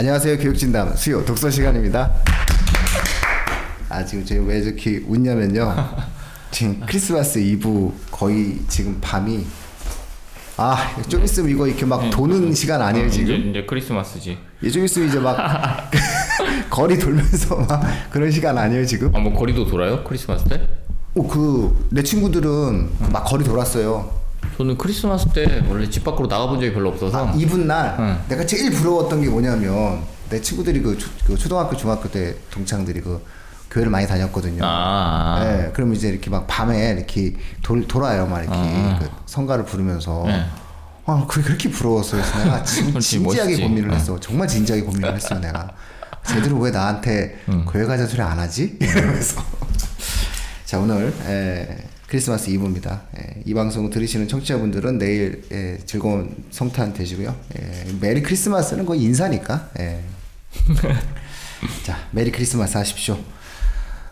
안녕하세요. 교육진담 수요 독서 시간입니다. 아 지금 제가 왜 이렇게 웃냐면요. 지금 크리스마스 이브 거의 지금 밤이 아좀 있으면 이거 이렇게 막 도는 시간 아니에요 어, 이제, 지금? 이제 크리스마스지. 예, 좀 있으면 이제 막 거리 돌면서 막 그런 시간 아니에요 지금? 아뭐 거리도 돌아요? 크리스마스 때? 오그내 친구들은 막 거리 돌았어요. 저는 크리스마스 때 원래 집 밖으로 나가본 적이 별로 없어서. 아, 이분 날 응. 내가 제일 부러웠던 게 뭐냐면 내 친구들이 그, 초, 그 초등학교 중학교 때 동창들이 그 교회를 많이 다녔거든요. 아, 아. 네, 그럼 이제 이렇게 막 밤에 이렇게 돌, 돌아요, 막 이렇게 아. 그 성가를 부르면서. 네. 아, 그게 그렇게 부러웠어요. 그래서 내가 진, 진지하게 멋있지. 고민을 네. 했어. 정말 진지하게 고민을 했어요, 내가. 쟤들은 왜 나한테 음. 교회 가자 소리 안 하지? 이러면서. 자, 오늘 에, 크리스마스 이브입니다. 에, 이 방송 들으시는 청취자분들은 내일 에, 즐거운 성탄 되시고요. 에, 메리 크리스마스는 거의 인사니까. 에. 자, 메리 크리스마스 하십시오.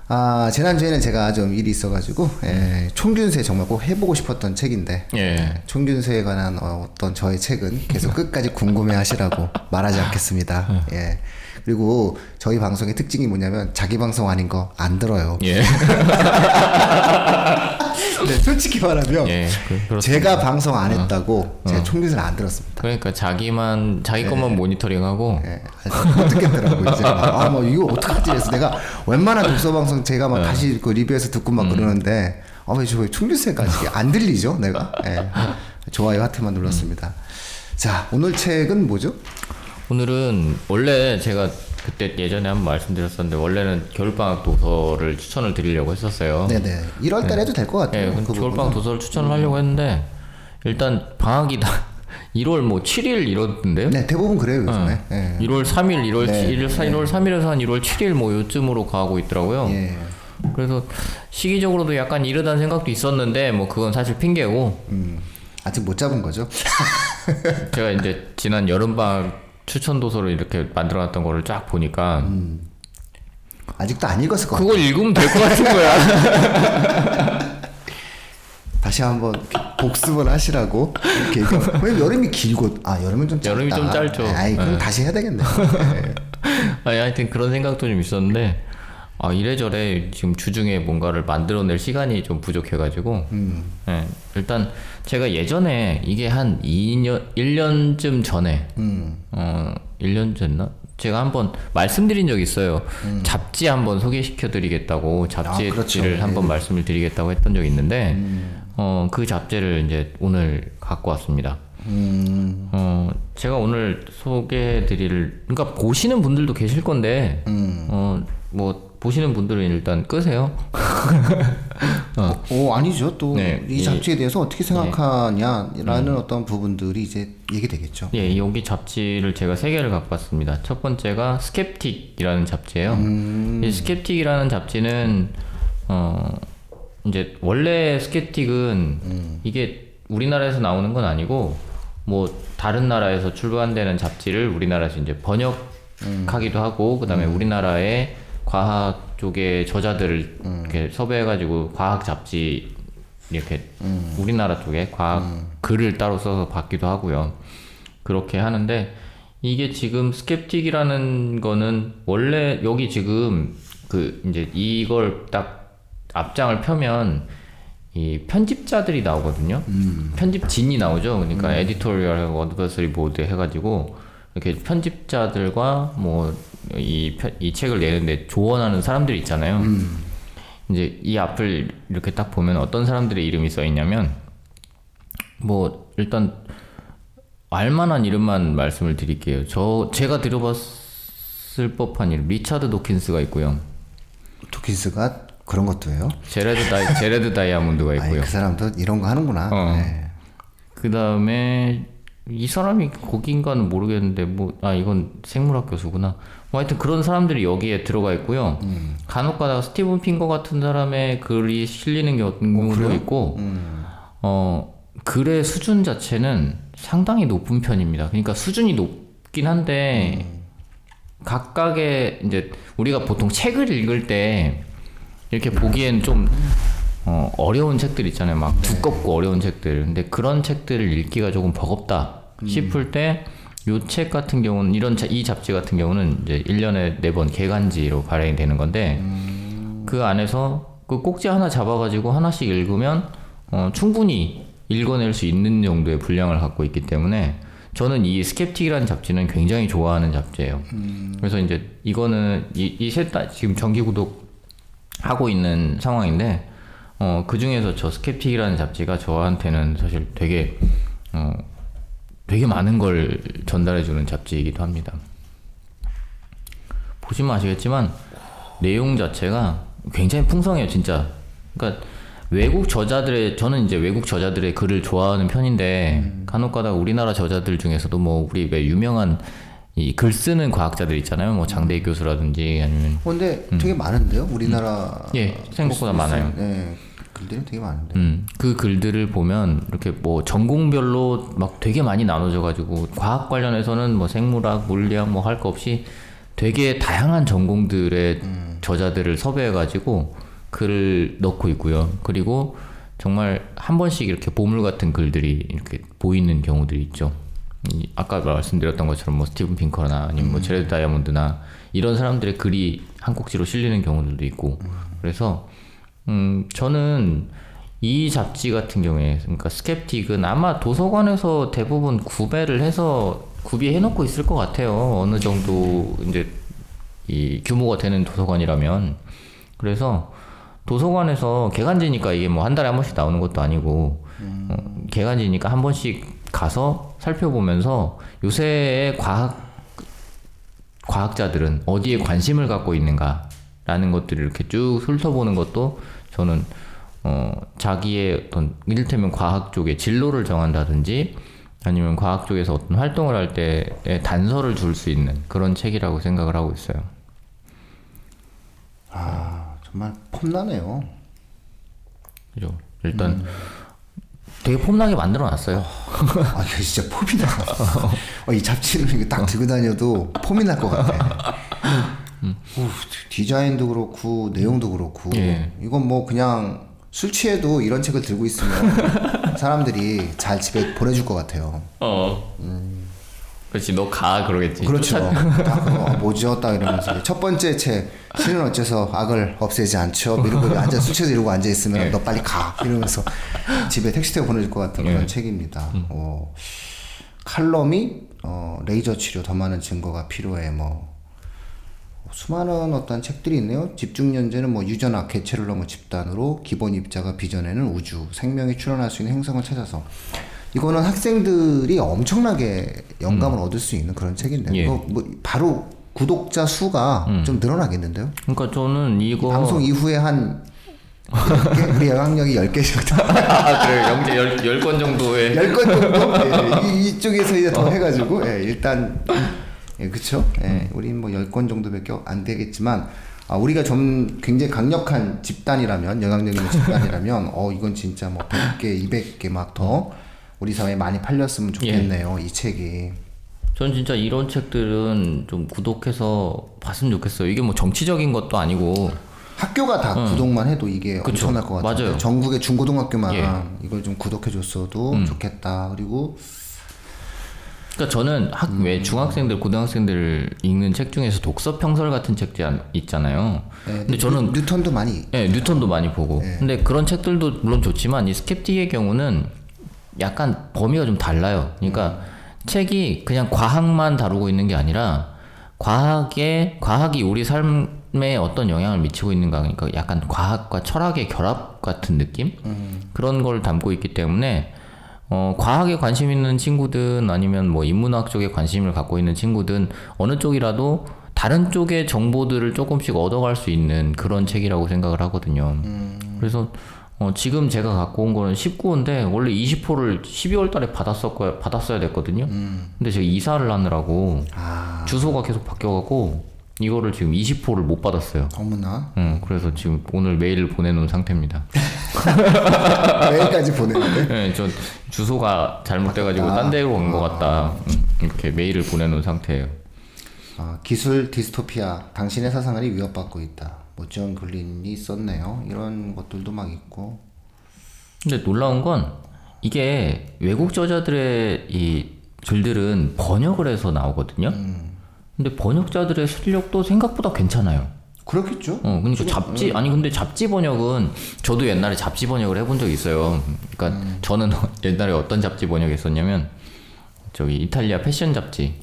아, 지난주에는 제가 좀 일이 있어가지고, 에, 총균세 정말 꼭 해보고 싶었던 책인데, 예. 총균세에 관한 어, 어떤 저의 책은 계속 끝까지 궁금해 하시라고 말하지 않겠습니다. 예. 그리고 저희 방송의 특징이 뭐냐면, 자기 방송 아닌 거 안 들어요. 예. 네, 솔직히 말하면, 예. 그. 제가 방송 안 했다고 제가 총균세를 안 들었습니다. 그러니까 자기만 자기 것만 모니터링하고 못 듣겠더라고요. 이제 막, 아, 뭐 이거 어떡하지? 그래서 내가 웬만한 독서 방송 제가 막 다시 그 리뷰해서 듣고 막 그러는데, 아, 왜저 충균세까지 이게 안 들리죠? 내가? 예. 좋아요 하트만 눌렀습니다. 자, 오늘 책은 뭐죠? 오늘은 원래 제가 그때 예전에 한번 말씀드렸었는데 원래는 겨울방학 도서를 추천을 드리려고 했었어요. 네네. 1월 달에 해도 될 것 같아요. 예, 그그 겨울방학. 도서를 추천을 하려고 했는데 일단 방학이 다 1월 뭐 7일 이러던데요? 네, 대부분 그래요, 요즘에. 예. 1월 3일, 1월 네, 1일, 1월 3일에서 한 1월 7일 뭐 요쯤으로 가고 있더라고요. 예. 그래서 시기적으로도 약간 이르다는 생각도 있었는데 뭐 그건 사실 핑계고 음, 아직 못 잡은 거죠? 제가 이제 지난 여름 방학 추천 도서를 이렇게 만들어놨던 거를 쫙 보니까 아직도 안 읽었을 것 같아요. 그걸 읽으면 될 것 같은 거야. 다시 한번 복습을 하시라고. 이렇게. 왜 여름이 길고, 아, 여름은 좀 짧다. 여름이 좀 짧죠. 아이, 그럼 네. 다시 해야 되겠네. 예. 아니, 하여튼 그런 생각도 좀 있었는데 아 이래저래 지금 주중에 뭔가를 만들어낼 시간이 좀 부족해가지고 음. 예, 일단 제가 예전에 이게 한 2년 1년쯤 전에 음. 어 1년 됐나? 제가 한번 말씀드린 적이 있어요. 잡지 한번 소개시켜 드리겠다고 잡지를 음. 아, 그렇죠. 네. 한번 말씀을 드리겠다고 했던 적이 있는데 어그 잡지를 이제 오늘 갖고 왔습니다. 음. 어, 제가 오늘 소개해 드릴, 그러니까 보시는 분들도 계실 건데, 음. 어, 뭐, 보시는 분들은 일단 끄세요. 어. 오, 아니죠. 또, 네, 이 이- 잡지에 대해서 어떻게 생각하냐라는 어떤 부분들이 이제 얘기되겠죠. 예, 여기 잡지를 제가 세 개를 갖고 왔습니다. 첫 번째가 스캡틱이라는 잡지예요. 음. 이 스캡틱이라는 잡지는, 어, 이제, 원래 스캡틱은 음. 이게 우리나라에서 나오는 건 아니고, 뭐, 다른 나라에서 출간되는 잡지를 우리나라에서 이제 번역하기도 하고, 그 다음에 우리나라의 과학 쪽의 저자들을 이렇게 섭외해가지고 과학 잡지 이렇게 우리나라 쪽에 과학 글을 따로 써서 받기도 하고요. 그렇게 하는데 이게 지금 스캡틱이라는 거는 원래 여기 지금 그 이제 이걸 딱 앞장을 펴면 이 편집자들이 나오거든요. 편집진이 나오죠. 그러니까 editorial하고 advisory board 해가지고 이렇게 편집자들과 뭐 이 이 책을 내는데 조언하는 사람들이 있잖아요. 이제 이 앞을 이렇게 딱 보면 어떤 사람들의 이름이 써 있냐면 뭐 일단 알만한 이름만 말씀을 드릴게요. 저 제가 들어봤을 법한 이름 리차드 도킨스가 있고요. 도킨스가 그런 것도 해요. 제레드 다이 제레드 다이아몬드가 아니, 있고요. 그 사람도 이런 거 하는구나. 어. 네. 그 다음에 이 사람이 거기인가는 모르겠는데 뭐 아 이건 생물학 교수구나. 뭐 하여튼 그런 사람들이 여기에 들어가 있고요. 간혹가다가 스티븐 핑거 같은 사람의 글이 실리는 경우도 있고 음. 어 글의 수준 자체는 상당히 높은 편입니다. 그러니까 수준이 높긴 한데 각각의 이제 우리가 보통 책을 읽을 때 이렇게 보기엔 좀 어, 어려운 책들 있잖아요. 막 두껍고 어려운 책들. 근데 그런 책들을 읽기가 조금 버겁다 싶을 때 요 책 같은 경우는 이런 자- 이 잡지 같은 경우는 이제 1년에 네번 개간지로 발행이 되는 건데 그 안에서 그 꼭지 하나 잡아가지고 하나씩 읽으면 어, 충분히 읽어낼 수 있는 정도의 분량을 갖고 있기 때문에 저는 이 스캡틱이라는 잡지는 굉장히 좋아하는 잡지예요. 그래서 이제 이거는 이셋다 지금 정기 구독 하고 있는 상황인데 어, 그 중에서 저 스캡틱이라는 잡지가 저한테는 사실 되게 어, 되게 많은 걸 전달해주는 잡지이기도 합니다. 보시면 아시겠지만 내용 자체가 굉장히 풍성해요, 진짜. 그러니까 외국 저자들의 저는 이제 외국 저자들의 글을 좋아하는 편인데 간혹가다 우리나라 저자들 중에서도 뭐 우리 왜 유명한 이 글 쓰는 과학자들 있잖아요, 뭐 장대익 교수라든지 아니면 어, 근데 되게 많은데요? 우리나라. 음. 예, 생각보다 많아요. 네. 글들이 되게 많은데. 음, 그 글들을 보면 이렇게 뭐 전공별로 막 되게 많이 나눠져 가지고 과학 관련해서는 뭐 생물학, 물리학 뭐 할 거 없이 되게 다양한 전공들의 저자들을 섭외해 가지고 글을 넣고 있고요. 그리고 정말 한 번씩 이렇게 보물 같은 글들이 이렇게 보이는 경우들이 있죠. 이 아까 말씀드렸던 것처럼 뭐 스티븐 핑커나 아니면 뭐 제레드 다이아몬드나 이런 사람들의 글이 한 꼭지로 실리는 경우들도 있고 그래서 음, 저는 이 잡지 같은 경우에, 그러니까 스캡틱은 아마 도서관에서 대부분 구매를 해서 구비해 놓고 있을 것 같아요. 어느 정도 이제 이 규모가 되는 도서관이라면. 그래서 도서관에서 개간지니까 이게 뭐 한 달에 한 번씩 나오는 것도 아니고, 어, 개간지니까 한 번씩 가서 살펴보면서 요새의 과학 과학자들은 어디에 관심을 갖고 있는가라는 것들을 이렇게 쭉 훑어보는 것도 저는 어, 자기의 어떤 이를테면 과학 쪽의 진로를 정한다든지 아니면 과학 쪽에서 어떤 활동을 할 때의 단서를 줄 수 있는 그런 책이라고 생각을 하고 있어요. 아, 정말 폼나네요. 그죠? 일단 되게 폼나게 만들어 놨어요. 아, 이거 진짜 폼이 나. 어, 이 이렇게 딱 들고 다녀도 폼이 날 것 같아. 우, 디자인도 그렇고 내용도 그렇고 예. 이건 뭐 그냥 술 취해도 이런 책을 들고 있으면 사람들이 잘 집에 보내줄 것 같아요. 어. 그렇지, 너 가 그러겠지. 그렇죠. 어, 뭐죠? 딱 이러면서 첫 번째 책 신은 어째서 악을 없애지 않죠? 이러고 앉아 술 취해서 이러고 앉아 있으면 예. 너 빨리 가 이러면서 집에 택시 타고 보내줄 것 같은 그런 예. 책입니다. 음. 어, 칼럼이 어, 레이저 치료 더 많은 증거가 필요해 뭐 수많은 어떤 책들이 있네요. 집중 연재는 뭐 유전학 개체를 넘어 집단으로 기본 입자가 빚어내는 우주 생명이 출현할 수 있는 행성을 찾아서 이거는 학생들이 엄청나게 영감을 얻을 수 있는 그런 책인데 음. 예. 음. 이거 뭐 바로 구독자 수가 좀 늘어나겠는데요? 그러니까 저는 이거 방송 이후에 한 10개? 우리 영향력이 10개씩 아 그래 영재 열, 열건 정도의 10건 정도 예, 이, 이쪽에서 이제 더 해가지고 예, 일단 예, 그쵸? 예, 우린 뭐 10건 정도밖에 안 되겠지만 아, 우리가 좀 굉장히 강력한 집단이라면 영향력 있는 집단이라면 어 이건 진짜 뭐 100개 200개 막 더 우리 사회에 많이 팔렸으면 좋겠네요 이 책이. 전 진짜 이런 책들은 좀 구독해서 봤으면 좋겠어요. 이게 뭐 정치적인 것도 아니고. 학교가 다 구독만 해도 이게 그쵸. 엄청날 것 같아요. 맞아요. 전국의 중고등학교만 예. 이걸 좀 구독해 줬어도 좋겠다. 그리고 그러니까 저는 학 음. 왜 중학생들 고등학생들 읽는 책 중에서 독서 평설 같은 책들 안- 있잖아요. 예, 근데 저는 뉴, 뉴턴도 많이 예, 뉴턴도 많이 보고. 예. 근데 그런 책들도 물론 좋지만 이 스켑틱의 경우는 약간 범위가 좀 달라요. 그러니까 책이 그냥 과학만 다루고 있는 게 아니라 과학에 과학이 우리 삶에 어떤 영향을 미치고 있는가 그러니까 약간 과학과 철학의 결합 같은 느낌 그런 걸 담고 있기 때문에 어, 과학에 관심 있는 친구든 아니면 뭐 인문학 쪽에 관심을 갖고 있는 친구든 어느 쪽이라도 다른 쪽의 정보들을 조금씩 얻어갈 수 있는 그런 책이라고 생각을 하거든요. 그래서 어, 지금 제가 갖고 온 거는 19호인데 원래 20호를 12월 달에 받았었, 받았어야 됐거든요. 근데 제가 이사를 하느라고 아 주소가 계속 바뀌어갖고 이거를 지금 20호를 못 받았어요. 어머나 응, 그래서 지금 오늘 메일을 보내놓은 상태입니다. 매일까지 보내는데 네, 저 주소가 잘못돼가지고 딴 데로 온것 같다. 음, 이렇게 메일을 보내놓은 상태예요. 아, 기술 디스토피아 당신의 사상을이 위협받고 있다 뭐존 글린이 썼네요 이런 것들도 막 있고 근데 놀라운 건 이게 외국 저자들의 이 글들은 번역을 해서 나오거든요. 근데 번역자들의 실력도 생각보다 괜찮아요. 그렇겠죠. 어, 그러니까 잡지 아니 근데 잡지 번역은 저도 옛날에 잡지 번역을 해본 적이 있어요. 그러니까 저는 옛날에 어떤 잡지 번역했었냐면 저기 이탈리아 패션 잡지,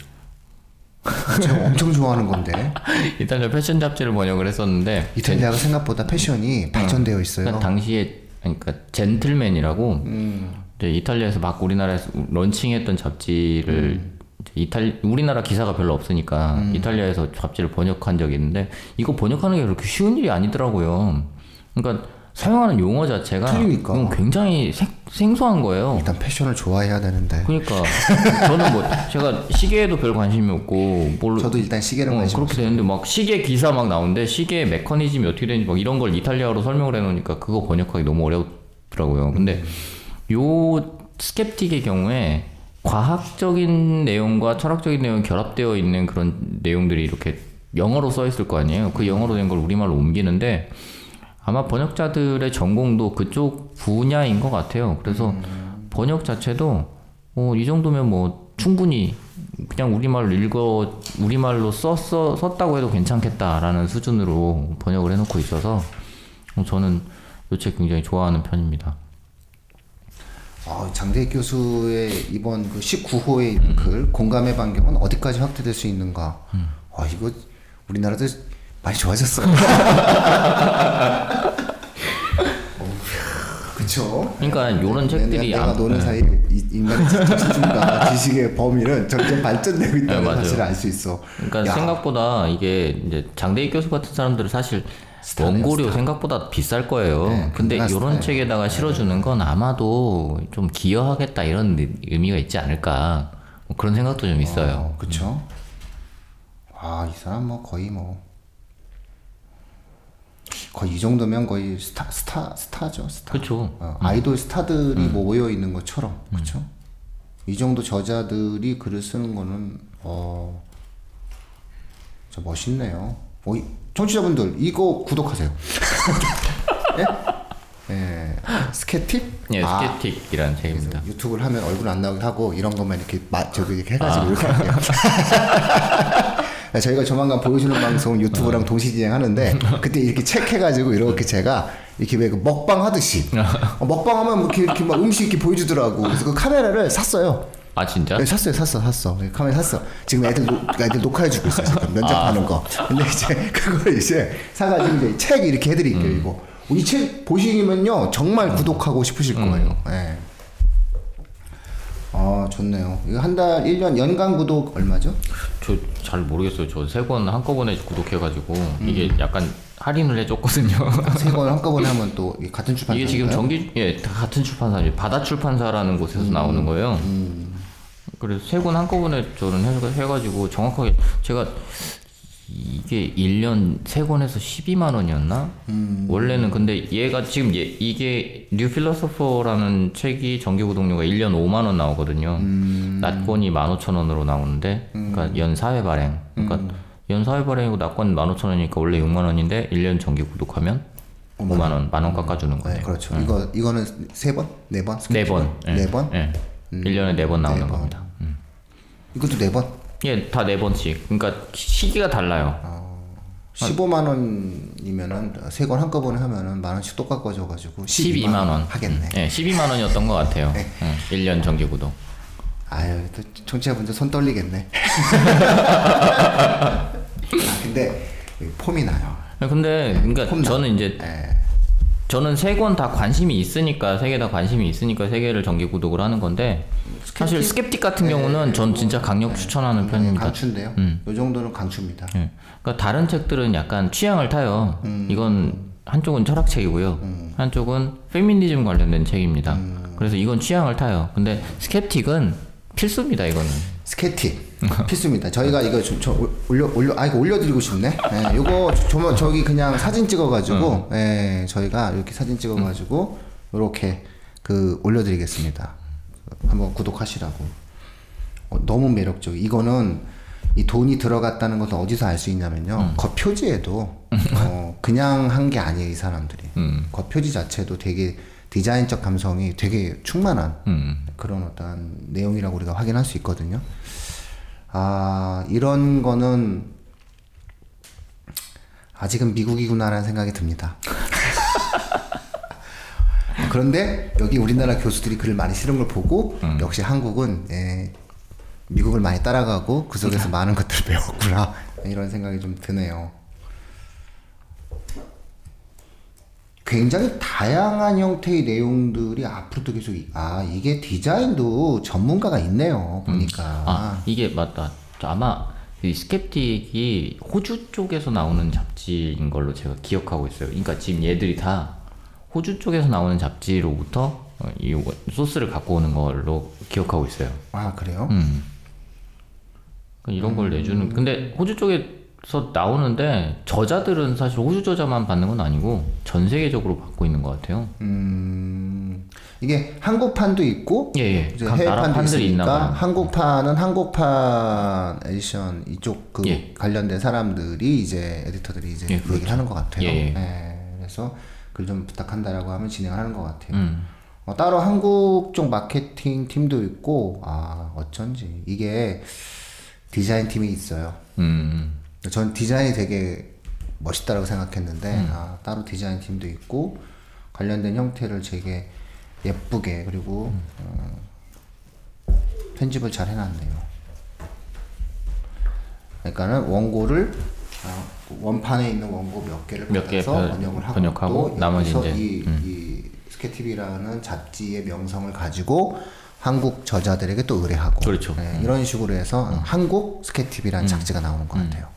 제가 엄청 좋아하는 건데 이탈리아 패션 잡지를 번역을 했었는데 이탈리아가 생각보다 패션이 발전되어 있어요. 그러니까 당시에 그러니까 젠틀맨이라고 이제 이탈리아에서 막 우리나라에서 런칭했던 잡지를 이제 이탈 우리나라 기사가 별로 없으니까 이탈리아에서 잡지를 번역한 적이 있는데 이거 번역하는 게 그렇게 쉬운 일이 아니더라고요. 그러니까 사용하는 용어 자체가 틀리니까. 음, 굉장히 생, 생소한 거예요. 일단 패션을 좋아해야 되는데 그러니까 저는 뭐 제가 시계에도 별 관심이 없고 뭘로 저도 일단 시계를 어, 관심 그렇게 되는데 막 시계 기사 막 나오는데 시계 메커니즘이 어떻게 되는지 막 이런 걸 이탈리아어로 설명을 해 놓으니까 그거 번역하기 너무 어렵더라고요. 근데 요 스캡틱의 경우에 과학적인 내용과 철학적인 내용이 결합되어 있는 그런 내용들이 이렇게 영어로 써 있을 거 아니에요. 그 영어로 된 걸 우리말로 옮기는데 아마 번역자들의 전공도 그쪽 분야인 것 같아요. 그래서 번역 자체도 어, 이 정도면 뭐 충분히 그냥 우리말로 읽어 우리말로 썼어 썼다고 해도 괜찮겠다라는 수준으로 번역을 해놓고 있어서 어, 저는 이 책 굉장히 좋아하는 편입니다. 아, 장대익 교수의 이번 그 19호의 글 공감의 반경은 어디까지 확대될 수 있는가? 아 이거 우리나라도 많이 좋아졌어요. 그렇죠. 그러니까 이런 책들이 내가 안- 노는 네. 사이 이- 인간의 지식과 지식의 범위는 점점 발전되고 있다는 네. 사실을 알 수 있어. 그러니까 야, 생각보다 이게 이제 장대익 교수 같은 사람들은 사실 원고료 생각보다 비쌀 거예요. 네, 근데 이런. 책에다가 실어주는 건 아마도 좀 기여하겠다 이런 의- 의미가 있지 않을까 뭐 그런 생각도 좀 있어요. 어, 그렇죠. 아, 이 사람 뭐 거의 뭐 거의 이 정도면 거의 스타 스타 스타죠, 스타. 그렇죠. 어, 아이돌 스타들이 모여 있는 것처럼 그렇죠. 이 정도 저자들이 글을 쓰는 거는 어, 저 멋있네요. 어, 이- 청취자분들 이거 구독하세요. 예? 예, 스케팁? 예, 아, 스케틱이라는 책입니다. 유튜브를 하면 얼굴 안 나오게 하고 이런 것만 이렇게 마, 저기 이렇게 해가지고 아. 이렇게 할게요. 네, 저희가 조만간 보여주는 방송 유튜브랑 어. 동시 진행하는데 그때 이렇게 체크해가지고 이렇게 제가 이렇게 왜그 먹방 하듯이 어, 먹방하면 뭐 이렇게, 이렇게 막 음식 이렇게 보여주더라고. 그래서 그 카메라를 샀어요. 아 진짜? 네, 샀어요, 샀어, 샀어. 네, 카메라 샀어. 지금 애들 노- 애들 녹화해주고 있어요. 지금 면접하는 아. 거. 근데 이제 그걸 이제 사가지고 이제 책 이렇게 해드릴게요. 음. 이거 이책 보시면요 정말 구독하고 싶으실 음. 거예요. 예. 아 좋네요. 이거 한 달, 1년 연간 구독 얼마죠? 저 잘 모르겠어요. 저 세 권 한꺼번에 구독해가지고 음. 이게 약간 할인을 해줬거든요. 세 권 한꺼번에 하면 또 이게 같은 출판사. 이게 지금 정기 예다 같은 출판사죠. 바다 출판사라는 곳에서 음. 나오는 거예요. 그래서 세 권 한꺼번에 저는 해- 해가지고 정확하게 제가 이게 1년 세 권에서 12만 원이었나? 음. 원래는 근데 얘가 지금 얘, 이게 뉴 필로소퍼라는 책이 정기 구독료가 1년 5만 원 나오거든요. 음. 낱권이 15,000원으로 나오는데 그러니까 연 4회 발행. 그러니까 음. 연 4회 발행이고 낱권 15,000원이니까 원래 6만 원인데 1년 정기 구독하면 5만 원, 만원 깎아주는 네, 거예요. 그렇죠. 이거 이거는 세 번, 네 번, 네 번. 예. 네 번. 예. 1년에 네 번 나오는 네 번. 겁니다. 음. 이것도 네 번. 예, 다 네 번씩. 그러니까 시기가 달라요. 15만 원이면은 세 권 한꺼번에 하면은 만 원씩 또 깎아줘가지고 12만 원. 하겠네. 예, 12만 원이었던 것 같아요. 네. 응, 1년 정기 구독. 아유, 또 청취자분들 손 떨리겠네. 아, 근데 폼이 나요. 근데 그러니까 폼 나. 저는 이제 예. 저는 세 권 다 관심이 있으니까 세 개 다 관심이 있으니까 세 개를 정기 구독을 하는 건데 사실 스캡틱 같은 경우는 전 진짜 강력 추천하는 편입니다. 강추인데요. 음. 이 정도는 강추입니다. 예. 그러니까 다른 책들은 약간 취향을 타요. 이건 한쪽은 철학책이고요. 한쪽은 페미니즘 관련된 책입니다. 그래서 이건 취향을 타요. 근데 스캡틱은 필수입니다. 이거는. 스케티 필수입니다. 저희가 이거 좀, 저 올려 올려 아 이거 올려드리고 싶네. 예, 요거 저 저기 그냥 사진 찍어가지고 예, 저희가 이렇게 사진 찍어가지고 이렇게 그 올려드리겠습니다. 한번 구독하시라고. 어, 너무 매력적. 이거는 이 돈이 들어갔다는 것은 어디서 알 수 있냐면요. 겉표지에도 어, 그냥 한 게 아니에요 이 사람들이. 겉표지 자체도 되게 디자인적 감성이 되게 충만한 음. 그런 어떤 내용이라고 우리가 확인할 수 있거든요. 아, 이런 거는 아직은 미국이구나라는 생각이 듭니다. 그런데 여기 우리나라 교수들이 글을 많이 쓰는 걸 보고 역시 한국은 예, 미국을 많이 따라가고 그 속에서 많은 것들을 배웠구나 이런 생각이 좀 드네요. 굉장히 다양한 형태의 내용들이 앞으로도 계속 이- 아 이게 디자인도 전문가가 있네요 보니까 아 이게 맞다. 저 아마 이 스캡틱이 호주 쪽에서 나오는 잡지인 걸로 제가 기억하고 있어요. 그러니까 지금 얘들이 다 호주 쪽에서 나오는 잡지로부터 어, 이 원- 소스를 갖고 오는 걸로 기억하고 있어요. 아 그래요? 음. 그러니까 이런 걸 내주는. 근데 호주 쪽에 서 나오는데 저자들은 사실 호주 저자만 받는 건 아니고 전 세계적으로 받고 있는 것 같아요. 음 이게 한국판도 있고 예, 예. 이제 해외판도 있으니까. 한국판은 한국판 에디션 이쪽 그 예. 관련된 사람들이 이제 에디터들이 이제 예, 그 얘기를 하는 것 같아요. 예, 예. 예, 그래서 글 좀 부탁한다라고 하면 진행을 하는 것 같아요. 음. 어, 따로 한국 쪽 마케팅 팀도 있고 아 어쩐지 이게 디자인 팀이 있어요. 음. 전 디자인이 되게 멋있다라고 생각했는데 음. 아, 따로 디자인 팀도 있고 관련된 형태를 되게 예쁘게 그리고 음. 어, 편집을 잘 해놨네요. 그러니까는 원고를 어, 원판에 있는 원고 몇 개를 몇개 받아서 번- 번역을 하고 번역하고 또 나머지 이제, 이, 음. 이 스케티비라는 잡지의 명성을 가지고 한국 저자들에게 또 의뢰하고 그렇죠. 음. 네, 이런 식으로 해서 한국 스케티비라는 잡지가 나오는 것 같아요.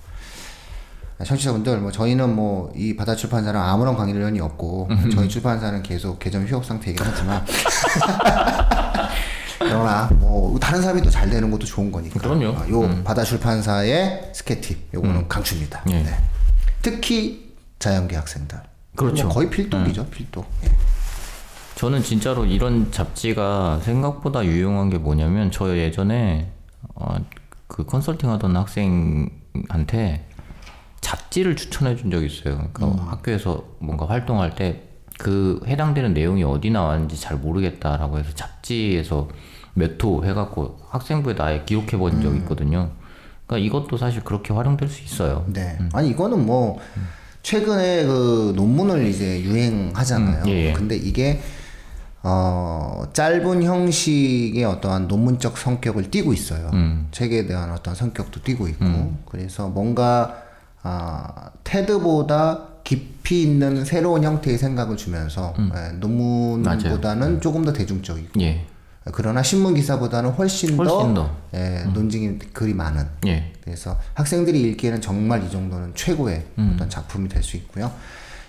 청취자분들, 뭐 저희는 뭐 이 바다 출판사랑 아무런 관련이 없고 음. 저희 출판사는 계속 개점 휴업 상태이긴 하지만 그러나 뭐 다른 사람이 또 잘 되는 것도 좋은 거니까. 그럼요. 음. 어, 요 바다 출판사의 스케팁 요거는 강추입니다. 예. 네. 특히 자연계 학생들. 그렇죠. 뭐 거의 필독이죠, 필독. 예. 저는 진짜로 이런 잡지가 생각보다 유용한 게 뭐냐면 저 예전에 어, 그 컨설팅 하던 학생한테 잡지를 추천해 준 적이 있어요. 그러니까 학교에서 뭔가 활동할 때 그 해당되는 내용이 어디 나왔는지 잘 모르겠다라고 해서 잡지에서 몇 호 해갖고 학생부에다 아예 기록해 본 적이 있거든요. 그러니까 이것도 사실 그렇게 활용될 수 있어요. 네. 아니 이거는 뭐 최근에 그 논문을 이제 유행하잖아요. 음, 예, 예. 근데 이게 어 짧은 형식의 어떠한 논문적 성격을 띠고 있어요. 음. 책에 대한 어떤 성격도 띠고 있고 그래서 뭔가 아 테드보다 깊이 있는 새로운 형태의 생각을 주면서 예, 논문보다는 조금 더 대중적이고 예, 그러나 신문 기사보다는 훨씬, 훨씬 더, 더. 예, 논증이 글이 많은 예, 그래서 학생들이 읽기에는 정말 이 정도는 최고의 음. 어떤 작품이 될 수 있고요.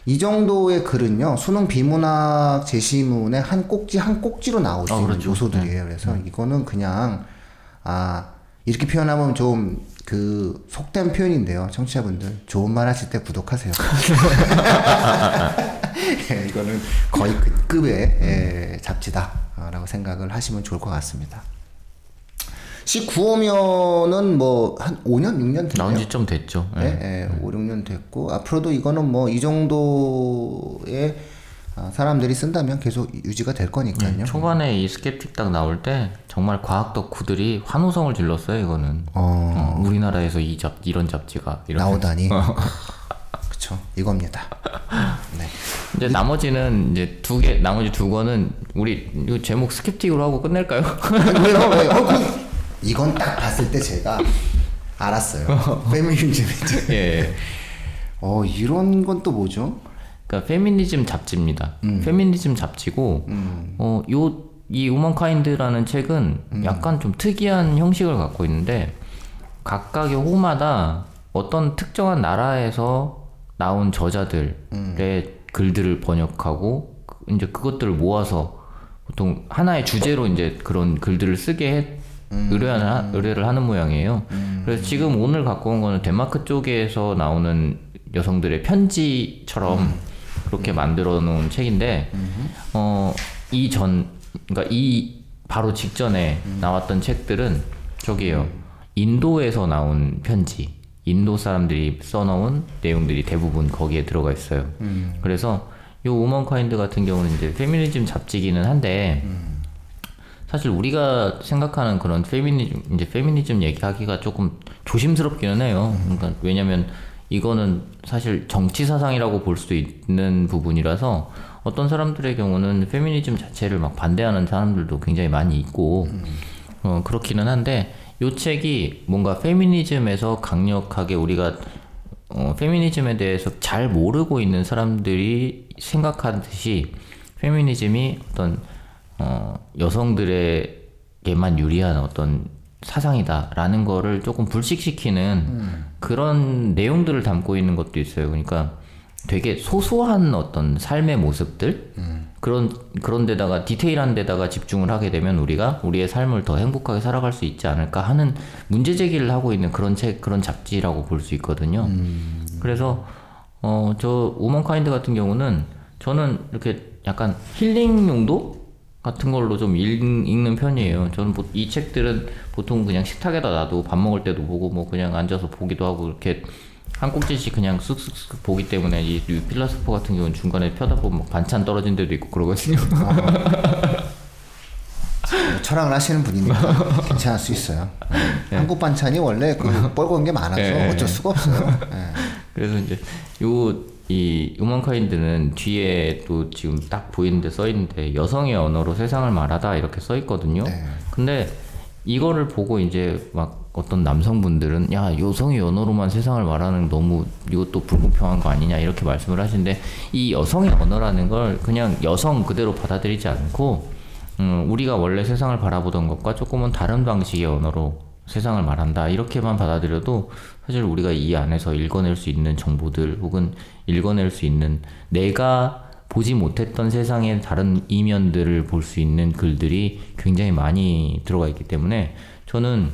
이 정도의 글은요 수능 비문학 제시문의 한 꼭지 한 꼭지로 나올 수 어, 있는 그렇죠. 요소들이에요. 그래서 이거는 그냥 아 이렇게 표현하면 좀 그 속된 표현인데요. 청취자분들 좋은 말 하실 때 구독하세요. 예, 이거는 거의 그 급의 예, 잡지다라고 생각을 하시면 좋을 것 같습니다. 19호면은 뭐 한 5년, 6년 나온 됐네요. 지좀 됐죠. 예. 네, 예, 5, 6년 됐고 앞으로도 이거는 뭐 이 정도의 아, 사람들이 쓴다면 계속 유지가 될 거니까요. 초반에 이 스켑틱 딱 나올 때 정말 과학 덕후들이 환호성을 질렀어요 이거는 어, 어, 우리나라에서 이 잡, 이런 잡지가 이런 나오다니. 그쵸 이겁니다. 네. 이제 나머지는 이제 두 개 나머지 두 권은 우리 이거 제목 스켑틱으로 하고 끝낼까요? 어, 그, 이건 딱 봤을 때 제가 알았어요. 페미니즘이지. 예, 예. 어 이런 건 또 뭐죠? 그러니까 페미니즘 잡지입니다. 페미니즘 잡지고 어, 요 이 우먼카인드라는 책은 약간 좀 특이한 형식을 갖고 있는데 각각의 호마다 어떤 특정한 나라에서 나온 저자들의 글들을 번역하고 그- 이제 그것들을 모아서 보통 하나의 주제로 이제 그런 글들을 쓰게 해, 의뢰를, 하, 의뢰를 하는 모양이에요. 그래서 지금 오늘 갖고 온 거는 덴마크 쪽에서 나오는 여성들의 편지처럼 그렇게 만들어 놓은 책인데, 어, 이 전, 그러니까 이 바로 직전에 나왔던 책들은 저기에요. 인도에서 나온 편지. 인도 사람들이 써놓은 내용들이 대부분 거기에 들어가 있어요. 그래서 요 우먼카인드 같은 경우는 이제 페미니즘 잡지기는 한데 사실 우리가 생각하는 그런 페미니즘 이제 페미니즘 얘기하기가 조금 조심스럽기는 해요. 그러니까 왜냐면 이거는 사실 정치 사상이라고 볼 수도 있는 부분이라서 어떤 사람들의 경우는 페미니즘 자체를 막 반대하는 사람들도 굉장히 많이 있고 어, 그렇기는 한데 요 책이 뭔가 페미니즘에서 강력하게 우리가 어, 페미니즘에 대해서 잘 모르고 있는 사람들이 생각하듯이 페미니즘이 어떤 어, 여성들에게만 유리한 어떤 사상이다라는 거를 조금 불식시키는 그런 내용들을 담고 있는 것도 있어요. 그러니까 되게 소소한 어떤 삶의 모습들 그런 그런 데다가 디테일한 데다가 집중을 하게 되면 우리가 우리의 삶을 더 행복하게 살아갈 수 있지 않을까 하는 문제 제기를 하고 있는 그런 책 그런 잡지라고 볼 수 있거든요. 그래서 어저 우먼카인드 같은 경우는 저는 이렇게 약간 힐링 용도 같은 걸로 좀 읽, 읽는 편이에요. 저는 뭐 이 책들은 보통 그냥 식탁에다 놔도 밥 먹을 때도 보고 뭐 그냥 앉아서 보기도 하고 이렇게 한 꼭지씩 그냥 쓱쓱쓱 보기 때문에 이 필라스포 같은 경우는 중간에 펴다 보면 막 반찬 떨어진 데도 있고 그러거든요. 뭐 철학을 하시는 분이니까 괜찮을 수 있어요. 한국 반찬이 원래 그 뻘건 게 많아서 네. 어쩔 수가 없어요. 네. 그래서 이제 요 이 우먼카인드는 뒤에 또 지금 딱 보이는데 써 있는데 여성의 언어로 세상을 말하다 이렇게 써 있거든요. 네. 근데 이거를 보고 이제 막 어떤 남성분들은 야 여성의 언어로만 세상을 말하는 너무 이것도 불공평한 거 아니냐 이렇게 말씀을 하시는데 이 여성의 언어라는 걸 그냥 여성 그대로 받아들이지 않고 음, 우리가 원래 세상을 바라보던 것과 조금은 다른 방식의 언어로 세상을 말한다 이렇게만 받아들여도 사실 우리가 이 안에서 읽어낼 수 있는 정보들 혹은 읽어낼 수 있는 내가 보지 못했던 세상의 다른 이면들을 볼 수 있는 글들이 굉장히 많이 들어가 있기 때문에 저는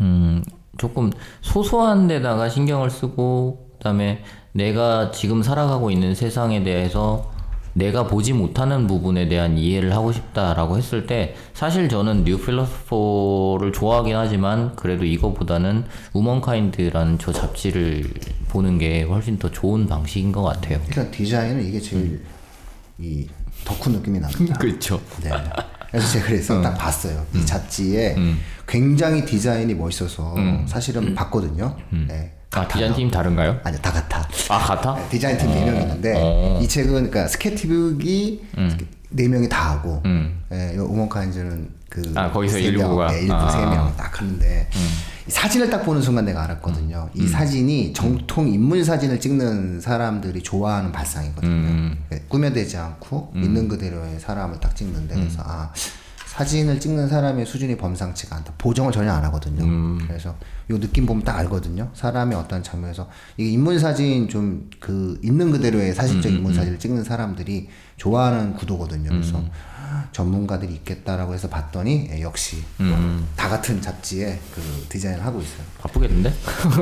음, 조금 소소한 데다가 신경을 쓰고 그다음에 내가 지금 살아가고 있는 세상에 대해서 내가 보지 못하는 부분에 대한 이해를 하고 싶다라고 했을 때 사실 저는 뉴 필로소퍼를 좋아하긴 하지만 그래도 이거보다는 우먼카인드라는 저 잡지를 보는 게 훨씬 더 좋은 방식인 것 같아요. 일단 디자인은 이게 제일 이 덕후 느낌이 납니다. 그렇죠. 네. 그래서 제가 그래서 딱 봤어요. 이 잡지에 굉장히 디자인이 멋있어서 사실은 봤거든요. 네. 아 디자인 팀 다른가요? 아니요, 다 같아. 아 같아? 네, 디자인 팀 네 명 있는데 어. 이 책은 그러니까 스케치북이 네 명이 다 하고 음. 예, 요 우먼카인즈는 그 아, 거기서 세 일부가? 명, 네, 일부 아. 음. 세명딱 하는데 이 사진을 딱 보는 순간 내가 알았거든요. 이 사진이 정통 인물 사진을 찍는 사람들이 좋아하는 발상이거든요. 음. 예, 꾸며대지 않고 있는 그대로의 사람을 딱 찍는데 음. 그래서 아 사진을 찍는 사람의 수준이 범상치가 않다. 보정을 전혀 안 하거든요. 음. 그래서 요 느낌 보면 딱 알거든요. 사람의 어떤 장면에서 이게 인물 사진 좀 그 있는 그대로의 음, 사실적 인물 사진을 찍는 사람들이 좋아하는 구도거든요. 그래서 음. 전문가들이 있겠다라고 해서 봤더니 예, 역시 음. 다 같은 잡지에 그 디자인을 하고 있어요. 바쁘겠는데?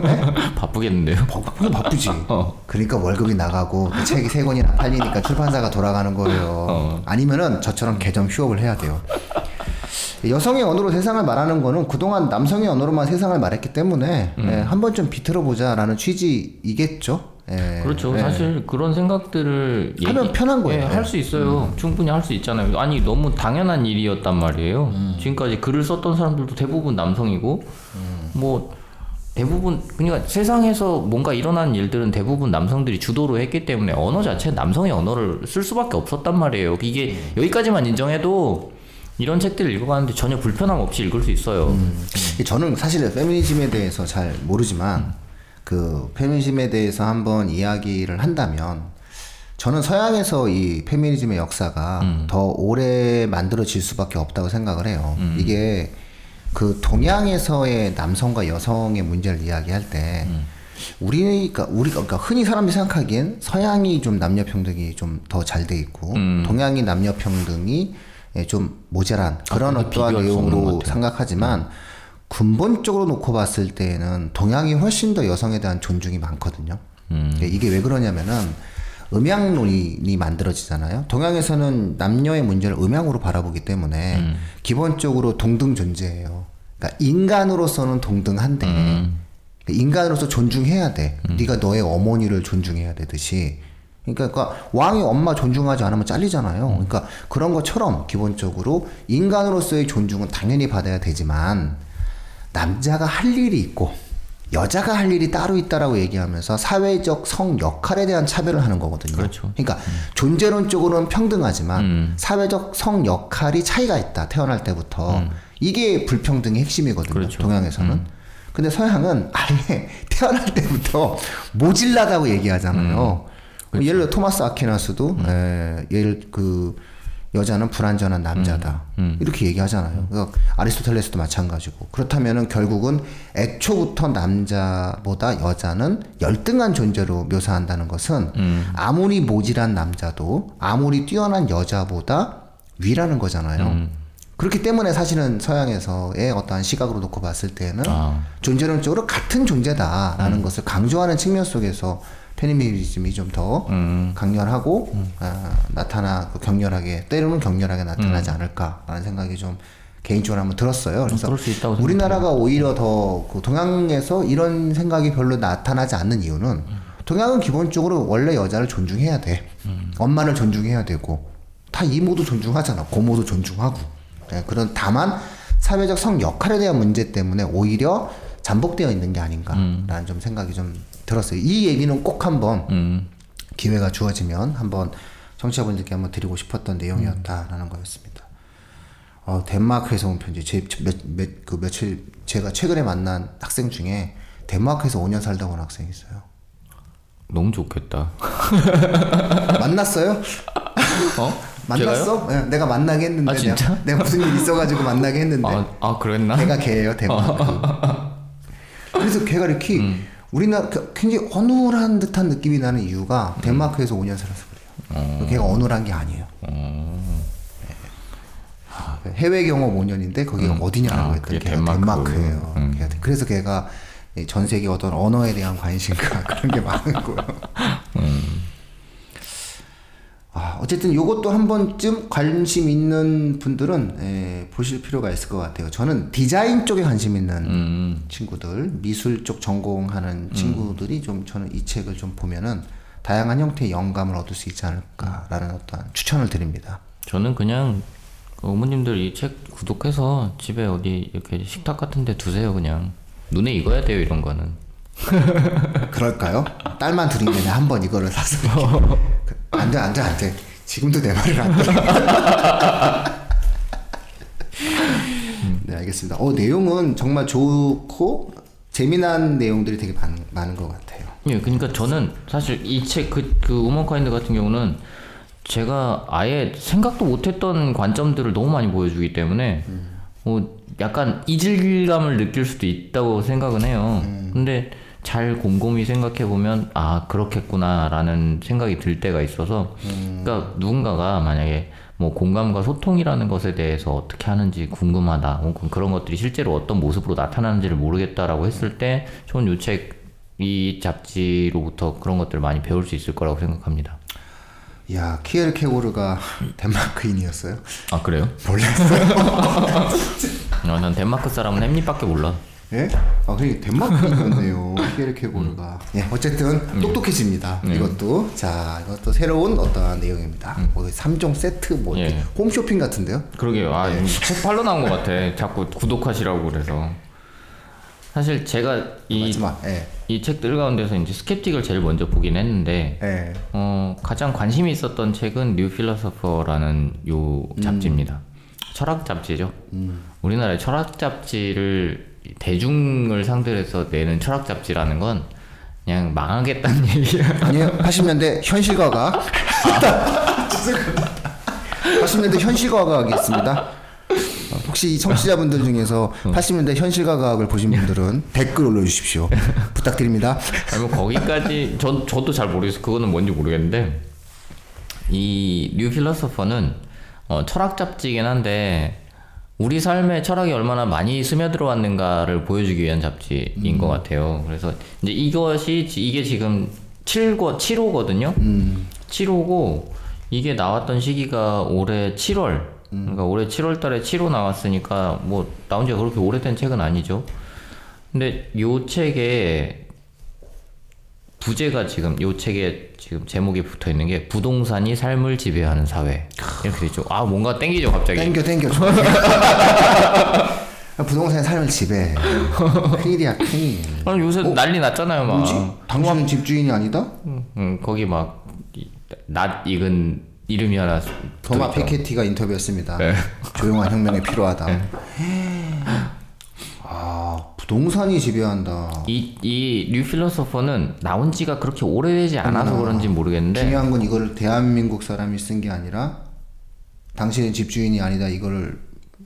바쁘겠는데요? 바- 바쁘긴 바쁘지. 어. 그러니까 월급이 나가고 그 책이 세 권이나 팔리니까 출판사가 돌아가는 거예요. 어. 아니면은 저처럼 개점 휴업을 해야 돼요. 여성의 언어로 세상을 말하는 거는 그동안 남성의 언어로만 세상을 말했기 때문에 음. 예, 한번 좀 비틀어 보자라는 취지이겠죠. 예. 그렇죠. 예. 사실 그런 생각들을 하면 편한 거예요. 음. 할수 있어요. 충분히 할 수 있잖아요. 아니 너무 당연한 일이었단 말이에요. 음. 지금까지 글을 썼던 사람들도 대부분 남성이고 음. 뭐 대부분 그러니까 세상에서 뭔가 일어난 일들은 대부분 남성들이 주도로 했기 때문에 언어 자체 남성의 언어를 쓸 수밖에 없었단 말이에요. 이게 음. 여기까지만 인정해도 이런 책들을 읽어가는데 전혀 불편함 없이 읽을 수 있어요. 음. 저는 사실 페미니즘에 대해서 잘 모르지만 그 페미니즘에 대해서 한번 이야기를 한다면 저는 서양에서 이 페미니즘의 역사가 더 오래 만들어질 수밖에 없다고 생각을 해요. 이게 그 동양에서의 남성과 여성의 문제를 이야기할 때 우리가 우리가 그러니까 흔히 사람들이 생각하기엔 서양이 좀 남녀 평등이 좀 더 잘 돼 있고 동양이 남녀 평등이 예, 좀 모자란 그런 그렇게 어떠한 내용으로. 생각하지만 근본적으로 놓고 봤을 때에는 동양이 훨씬 더 여성에 대한 존중이 많거든요. 음. 예, 이게 왜 그러냐면은 음양론이 만들어지잖아요. 동양에서는 남녀의 문제를 음양으로 바라보기 때문에 음. 기본적으로 동등 존재예요. 그러니까 인간으로서는 동등한데 음. 인간으로서 존중해야 돼. 네가 너의 어머니를 존중해야 되듯이 그러니까, 그러니까 왕이 엄마 존중하지 않으면 잘리잖아요. 그러니까 그런 것처럼 기본적으로 인간으로서의 존중은 당연히 받아야 되지만 남자가 할 일이 있고 여자가 할 일이 따로 있다라고 얘기하면서 사회적 성 역할에 대한 차별을 하는 거거든요. 그렇죠. 그러니까 존재론적으로는 평등하지만 사회적 성 역할이 차이가 있다. 태어날 때부터 이게 불평등의 핵심이거든요. 그렇죠. 동양에서는. 근데 서양은 아예 태어날 때부터 모질라다고 얘기하잖아요. 예를 들어 토마스 아퀴나스도 에, 예를 그 여자는 불완전한 남자다. 이렇게 얘기하잖아요. 그러니까 아리스토텔레스도 마찬가지고. 그렇다면은 결국은 애초부터 남자보다 여자는 열등한 존재로 묘사한다는 것은 아무리 모질한 남자도 아무리 뛰어난 여자보다 위라는 거잖아요. 그렇기 때문에 사실은 서양에서의 어떠한 시각으로 놓고 봤을 때는 아. 존재론적으로 같은 존재다라는 것을 강조하는 측면 속에서 페미니즘이 좀더 음. 강렬하고 아, 나타나 그 격렬하게 때로는 격렬하게 나타나지 않을까라는 생각이 좀 개인적으로 한번 들었어요. 그래서 음. 우리나라가 오히려 더 그 동양에서 이런 생각이 별로 나타나지 않는 이유는 동양은 기본적으로 원래 여자를 존중해야 돼. 엄마를 존중해야 되고 다 이모도 존중하잖아. 고모도 존중하고. 예, 그런 다만 사회적 성 역할에 대한 문제 때문에 오히려 잠복되어 있는 게 아닌가라는 좀 생각이 좀 들었어요. 이 얘기는 꼭 한번 음. 기회가 주어지면 한번 청취자분들께 한번 드리고 싶었던 내용이었다라는 거였습니다. 어, 덴마크에서 온 편지. 제, 몇, 몇, 그 며칠 제가 최근에 만난 학생 중에 덴마크에서 5년 살다 온 학생이 있어요. 너무 좋겠다. 만났어요? 어? 만났어? 예, 내가 만나게 했는데 아? 내가, 내가 무슨 일 있어가지고 만나게 했는데 아, 아 그랬나? 걔가 걔예요 덴마크. 그래서 걔가 이렇게 음. 우리나라 그- 굉장히 어눌한 듯한 느낌이 나는 이유가 음. 덴마크에서 5년 살아서 그래요. 걔가 어눌한 게 아니에요. 어. 네. 해외 경험 5년인데 거기가 어디냐라고 아, 했더니 걔가 덴마크. 덴마크예요. 음. 그래서 걔가 이전 세계 어떤 언어에 대한 관심과 그런 게 많은 거예요. 아, 어쨌든 요것도 한 번쯤 관심 있는 분들은 예, 보실 필요가 있을 것 같아요. 저는 디자인 쪽에 관심 있는 음. 친구들, 미술 쪽 전공하는 친구들이 좀 저는 이 책을 좀 보면은 다양한 형태의 영감을 얻을 수 있지 않을까라는 어떤 추천을 드립니다. 저는 그냥 어머님들 이 책 구독해서 집에 어디 이렇게 식탁 같은 데 두세요 그냥 눈에 익어야 돼요 이런 거는 그럴까요? 딸만 둘인데 한번 이거를 사서 그, 안 돼, 안 돼, 안 돼. 지금도 내 말을 안 들어. 네, 알겠습니다. 어, 내용은 정말 좋고 재미난 내용들이 되게 많, 많은 것 같아요. 예 그러니까 저는 사실 이 책그 그 우먼카인드 같은 경우는 제가 아예 생각도 못했던 관점들을 너무 많이 보여주기 때문에 뭐 약간 이질감을 느낄 수도 있다고 생각은 해요. 근데 잘 곰곰이 생각해 보면 아 그렇겠구나라는 생각이 들 때가 있어서 그러니까 누군가가 만약에 뭐 공감과 소통이라는 것에 대해서 어떻게 하는지 궁금하다 혹은 그런 것들이 실제로 어떤 모습으로 나타나는지를 모르겠다라고 했을 때 저는 이책이 잡지로부터 그런 것들을 많이 배울 수 있을 거라고 생각합니다. 야, 키에르케고르가 덴마크인이었어요? 아 그래요? 몰랐어요. 아, 난 덴마크 사람은 햄릿밖에 몰라. 예? 아, 그게 덴마크인이었네요. 키에르케고르가. 예, 어쨌든 똑똑해집니다. 이것도. 자, 이것도 새로운 어떠한 내용입니다. 뭐 3종 세트 뭐 예. 홈쇼핑 같은데요? 그러게요. 아, 이거 책 팔러 나온 것 같아. 자꾸 구독하시라고 그래서. 사실 제가 이. 예. 이 책들 가운데서 이제 스켑틱을 제일 먼저 보긴 했는데 예. 어, 가장 관심이 있었던 책은 뉴 필로소퍼라는 요 잡지입니다. 철학 잡지죠. 우리나라의 철학 잡지를 대중을 상대로 해서 내는 철학 잡지라는 건 그냥 망하겠다는 얘기야. 아니요, 80년대 현실과가 80년대 현실과학이겠습니다. 어, 혹시 이 청취자분들 중에서 80년대 현실과학을 보신 분들은 댓글 올려주십시오. 부탁드립니다. 아니 뭐 거기까지 저 저도 잘 모르겠어. 그거는 뭔지 모르겠는데 이 뉴 필로소퍼는 어, 철학 잡지긴 한데 우리 삶에 철학이 얼마나 많이 스며들어 왔는가를 보여주기 위한 잡지인 것 같아요. 그래서 이제 이것이 지- 이게 지금 7권 7호거든요. 7호고 이게 나왔던 시기가 올해 7월. 그러니까 올해 7월 달에 7호 나왔으니까 뭐 나온 지가 그렇게 오래된 책은 아니죠. 근데 요 책에 부제가 지금 요 책에 지금 제목이 붙어 있는 게 부동산이 삶을 지배하는 사회 이렇게 되죠. 아 뭔가 땡기죠 갑자기. 땡겨 땡겨 부동산의 삶을 지배해 큰일이야 큰일 아니 요새 난리 났잖아요 막. 뭐지? 당신은 집주인이 아니다? 음, 거기 막낯 익은 이름이 하나 도마. 피케티가 인터뷰했습니다. 네. 조용한 혁명이 필요하다. 아 부동산이 지배한다. 이, 이 뉴필로소퍼는 나온 지가 그렇게 오래되지 않아서 그런지 모르겠는데 중요한 건 이걸 대한민국 사람이 쓴 게 아니라 당신의 집주인이 아니다 이거를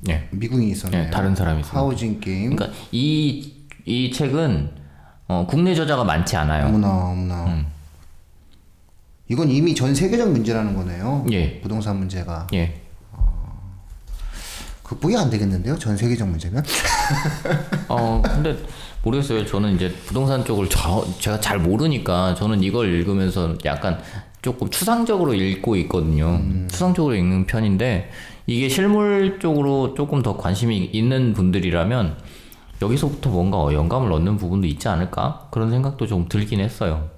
예. 미국인이 썼네요. 네, 다른 사람이 썼네요. 하우징 게임. 그러니까 이, 이 책은 어, 국내 저자가 많지 않아요. 어머나 어머나. 음. 이건 이미 전 세계적 문제라는 거네요. 예. 부동산 문제가. 예. 극복이 안 되겠는데요? 전 세계적 문제면? 어, 근데 모르겠어요. 저는 이제 부동산 쪽을 저, 제가 잘 모르니까 저는 이걸 읽으면서 약간 조금 추상적으로 읽고 있거든요. 음. 추상적으로 읽는 편인데 이게 실물 쪽으로 조금 더 관심이 있는 분들이라면 여기서부터 뭔가 영감을 얻는 부분도 있지 않을까? 그런 생각도 좀 들긴 했어요.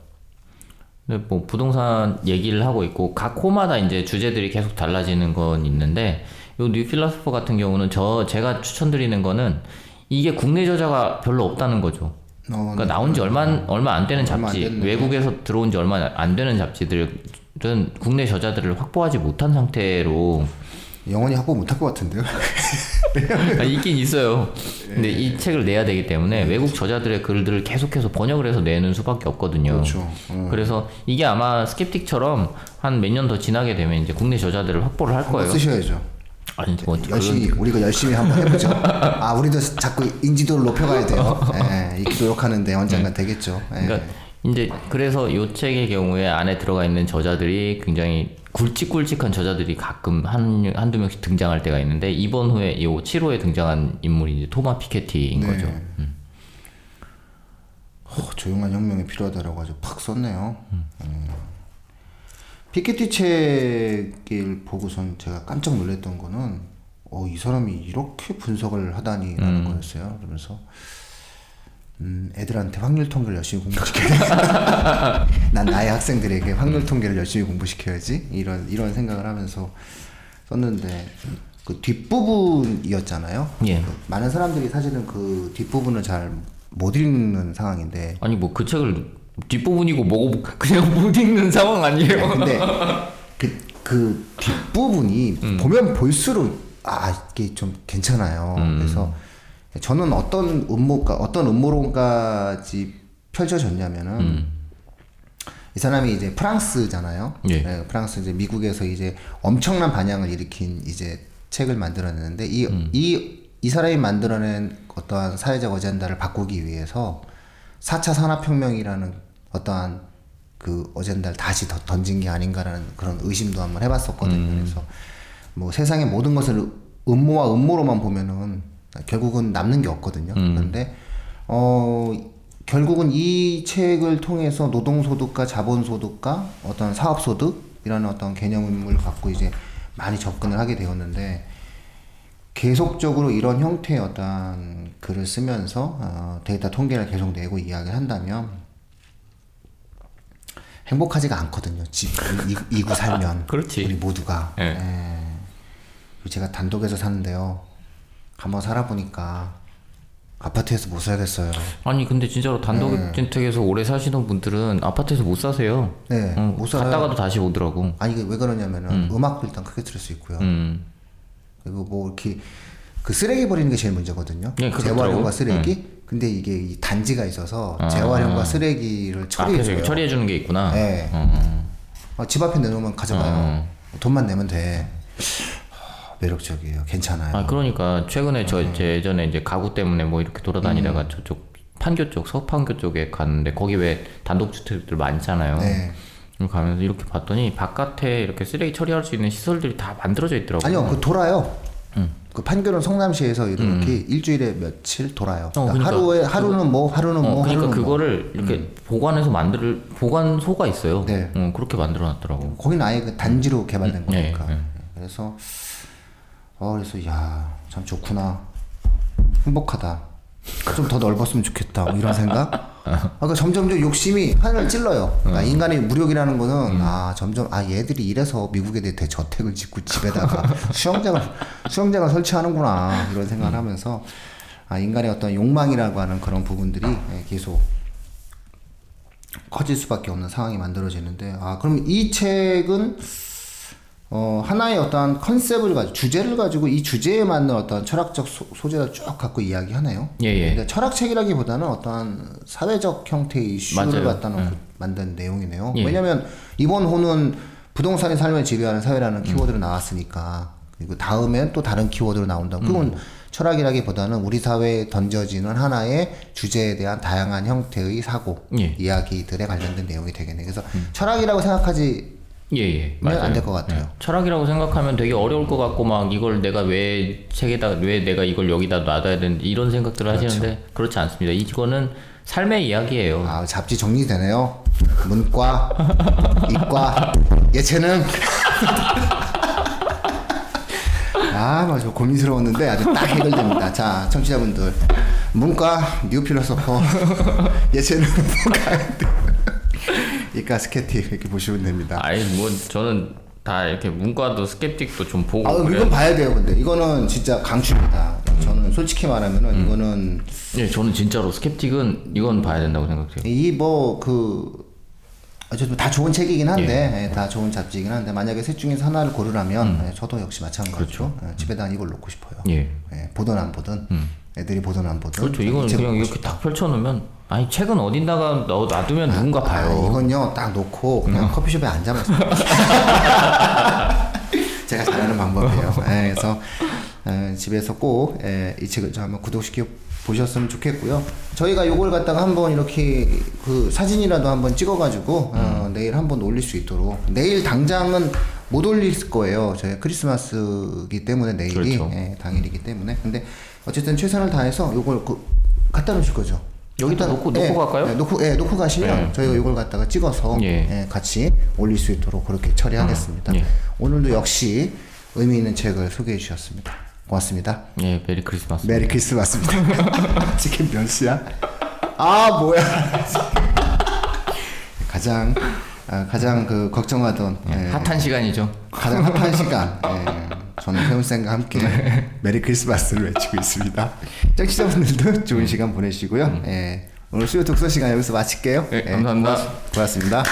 근데 뭐 부동산 얘기를 하고 있고 각 호마다 이제 주제들이 계속 달라지는 건 있는데 요 뉴필로소퍼 같은 경우는 저 제가 추천드리는 거는 이게 국내 저자가 별로 없다는 거죠. 어, 그러니까 나온 지 얼마 얼마 안 되는 안 잡지 됐네. 외국에서 들어온 지 얼마 안 되는 잡지들은 국내 저자들을 확보하지 못한 상태로 영원히 확보 못할 것 같은데요? 아, 있긴 있어요. 근데 이 책을 내야 되기 때문에 외국 저자들의 글들을 계속해서 번역을 해서 내는 수밖에 없거든요. 그렇죠. 어. 그래서 이게 아마 스켑틱처럼 한 몇 년 더 지나게 되면 이제 국내 저자들을 확보를 할 거예요. 쓰셔야죠. 아니 뭐 열심히 우리가 열심히 한번 해보죠. 아 우리도 자꾸 인지도를 높여가야 돼요. 예, 이렇게 노력하는데 언젠가 되겠죠. 예. 그러니까 이제 그래서 이 책의 경우에 안에 들어가 있는 저자들이 굉장히 굵직굵직한 저자들이 가끔 한 한두 명씩 등장할 때가 있는데 이번 후에 이 7호에 등장한 인물이 이제 토마 피케티인 네. 거죠. 어, 조용한 혁명이 필요하다라고 아주 팍 썼네요. 음. 피케티 책을 보고선 제가 깜짝 놀랐던 거는 어, 이 사람이 이렇게 분석을 하다니라는 거였어요. 그러면서 음, 애들한테 확률 통계를 열심히 공부시켜야 난 나의 학생들에게 확률 통계를 열심히 공부시켜야지 이런 이런 생각을 하면서 썼는데 그 뒷부분이었잖아요. 예. 그 많은 사람들이 사실은 그 뒷부분을 잘 못 읽는 상황인데 아니 뭐 그 책을 뒷부분이고 뭐고 그냥 못 읽는 상황 아니에요? 근데 그, 그 뒷부분이 음. 보면 볼수록 아 이게 좀 괜찮아요. 음. 그래서 저는 어떤 음모가 어떤 음모론까지 펼쳐졌냐면은 음. 이 사람이 이제 프랑스잖아요. 예. 네, 프랑스 이제 미국에서 이제 엄청난 반향을 일으킨 이제 책을 만들어냈는데 이이이 음. 사람이 만들어낸 어떠한 사회적 어젠다를 바꾸기 위해서 4차 산업혁명이라는 어떠한 그 어젠다를 다시 더 던진 게 아닌가라는 그런 의심도 한번 해봤었거든요. 그래서 뭐 세상의 모든 것을 음모와 음모로만 보면은 결국은 남는 게 없거든요. 그런데 어 결국은 이 책을 통해서 노동소득과 자본소득과 어떤 사업소득이라는 어떤 개념을 갖고 이제 많이 접근을 하게 되었는데 계속적으로 이런 형태의 어떤 글을 쓰면서 어, 데이터 통계를 계속 내고 이야기를 한다면 행복하지가 않거든요. 집 이, 이구 살면 그렇지. 우리 모두가. 예. 예. 제가 단독에서 사는데요. 한번 살아보니까 아파트에서 못 살겠어요. 아니 근데 진짜로 단독주택에서 오래 사시는 분들은 아파트에서 못 사세요. 네, 응, 못 살아요. 갔다가도 다시 오더라고. 아니 이게 왜 그러냐면은 음. 악도 일단 크게 틀을 수 있고요. 음. 그리고 뭐 이렇게 그 쓰레기 버리는 게 제일 문제거든요. 네. 재활용과 쓰레기. 근데 이게 이 단지가 있어서 아. 재활용과 쓰레기를 처리해 줘요. 이렇게 처리해 주는 게 있구나. 네. 어, 어, 집 앞에 내놓으면 가져가요. 어. 돈만 내면 돼. 하, 매력적이에요. 괜찮아요. 아 그러니까 최근에 저 음. 제 예전에 이제 가구 때문에 뭐 이렇게 돌아다니다가 저쪽 판교 쪽 서판교 쪽에 갔는데 거기 왜 단독주택들 많잖아요. 네. 가면서 이렇게 봤더니 바깥에 이렇게 쓰레기 처리할 수 있는 시설들이 다 만들어져 있더라고요. 아니요, 그 돌아요. 음. 그 판교는 성남시에서 이렇게 일주일에 며칠 돌아요. 어, 그러니까 그러니까 하루에 하루는 뭐, 하루는 어, 뭐, 그러니까 하루는 뭐. 그거를 이렇게 보관해서 만들 보관소가 있어요. 네. 어, 그렇게 만들어 놨더라고. 거기는 아예 그 단지로 개발된 음, 네, 거니까. 네. 그래서 어 그래서 야 참 좋구나 행복하다 좀 더 넓었으면 좋겠다 뭐 이런 생각 그러니까 점점점 욕심이 하늘을 찔러요. 그러니까 인간의 무력이라는 거는 아 점점 아 얘들이 이래서 미국에 대해 저택을 짓고 집에다가 수영장을 수영장을 설치하는구나 이런 생각을 하면서 아 인간의 어떤 욕망이라고 하는 그런 부분들이 예, 계속 커질 수밖에 없는 상황이 만들어지는데 아 그럼 이 책은 어 하나의 어떠한 컨셉을 가지고 주제를 가지고 이 주제에 맞는 어떤 철학적 소, 소재를 쭉 갖고 이야기하네요. 예, 예. 근데 철학책이라기보다는 어떠한 사회적 형태의 이슈를 맞아요. 갖다 놓고 만든 내용이네요. 예. 왜냐하면 이번 호는 부동산이 삶을 지배하는 사회라는 키워드로 나왔으니까 그리고 다음엔 또 다른 키워드로 나온다. 그건 철학이라기보다는 우리 사회에 던져지는 하나의 주제에 대한 다양한 형태의 사고 예. 이야기들에 관련된 내용이 되겠네. 그래서 철학이라고 생각하지 예예 네, 안될 것 같아요. 철학이라고 생각하면 되게 어려울 것 같고 막 이걸 내가 왜 책에다 왜 내가 이걸 여기다 놔둬야 되는지 이런 생각들을 하시는데 그렇지 않습니다. 이거는 삶의 이야기예요. 아 잡지 정리되네요. 문과, 이과, 예체능. 아, 맞아 고민스러웠는데 아주 딱 해결됩니다. 자, 청취자분들, 문과 뉴 필로소퍼, 예체능 우먼카인드 이과 스켑틱 이렇게 보시면 됩니다. 아니 뭐 저는 다 이렇게 문과도 스켑틱도 좀 보고 아. 이건 봐야 돼요, 근데 이거는 진짜 강추입니다. 저는 솔직히 말하면은 이거는 예, 저는 진짜로 스kép틱은 이건 봐야 된다고 생각해요. 이 뭐 그 어쨌든 다 좋은 책이긴 한데 예, 다 좋은 잡지이긴 한데 만약에 셋 중에서 하나를 고르라면 예, 저도 역시 마찬가지죠. 예, 집에다 이걸 놓고 싶어요. 예. 예, 보든 안 보든 애들이 보든 안 보든 그렇죠. 이 이건 그냥 이렇게 싶다. 딱 펼쳐놓으면 아니 책은 어딘다가 넣어 놔두면 누군가 아, 봐요. 이건요 딱 놓고 그냥 커피숍에 앉아만. 제가 잘하는 방법이에요. 예, 그래서 예, 집에서 꼭 이 책을 좀 한번 구독시켜 보셨으면 좋겠고요. 저희가 요걸 갖다가 한번 이렇게 그 사진이라도 한번 찍어가지고 어, 내일 한번 올릴 수 있도록 내일 당장은 못 올릴 거예요. 저희 크리스마스기 때문에 내일이 그렇죠. 예, 당일이기 때문에 근데 어쨌든 최선을 다해서 요걸 그 갖다 놓으실 거죠. 여기다 놓고- 놓고 갈까요? 예, 놓고 예, 놓고 가시면 네. 저희가 이걸 갖다가 찍어서 예. 예, 같이 올릴 수 있도록 그렇게 처리하겠습니다. 예. 오늘도 역시 의미 있는 책을 소개해 주셨습니다. 고맙습니다. 예, 메리 크리스마스. 메리 크리스마스입니다. 지금 몇 시야? 아 뭐야? 가장 아, 가장 그 걱정하던 예, 핫한 시간이죠. 가장 핫한 시간. 예, 저는 태훈쌤과 함께 메리 크리스마스를 외치고 있습니다. 청취자분들도 좋은 시간 보내시고요. 예, 오늘 수요 독서 시간 여기서 마칠게요. 네, 감사합니다. 고맙- 고맙습니다.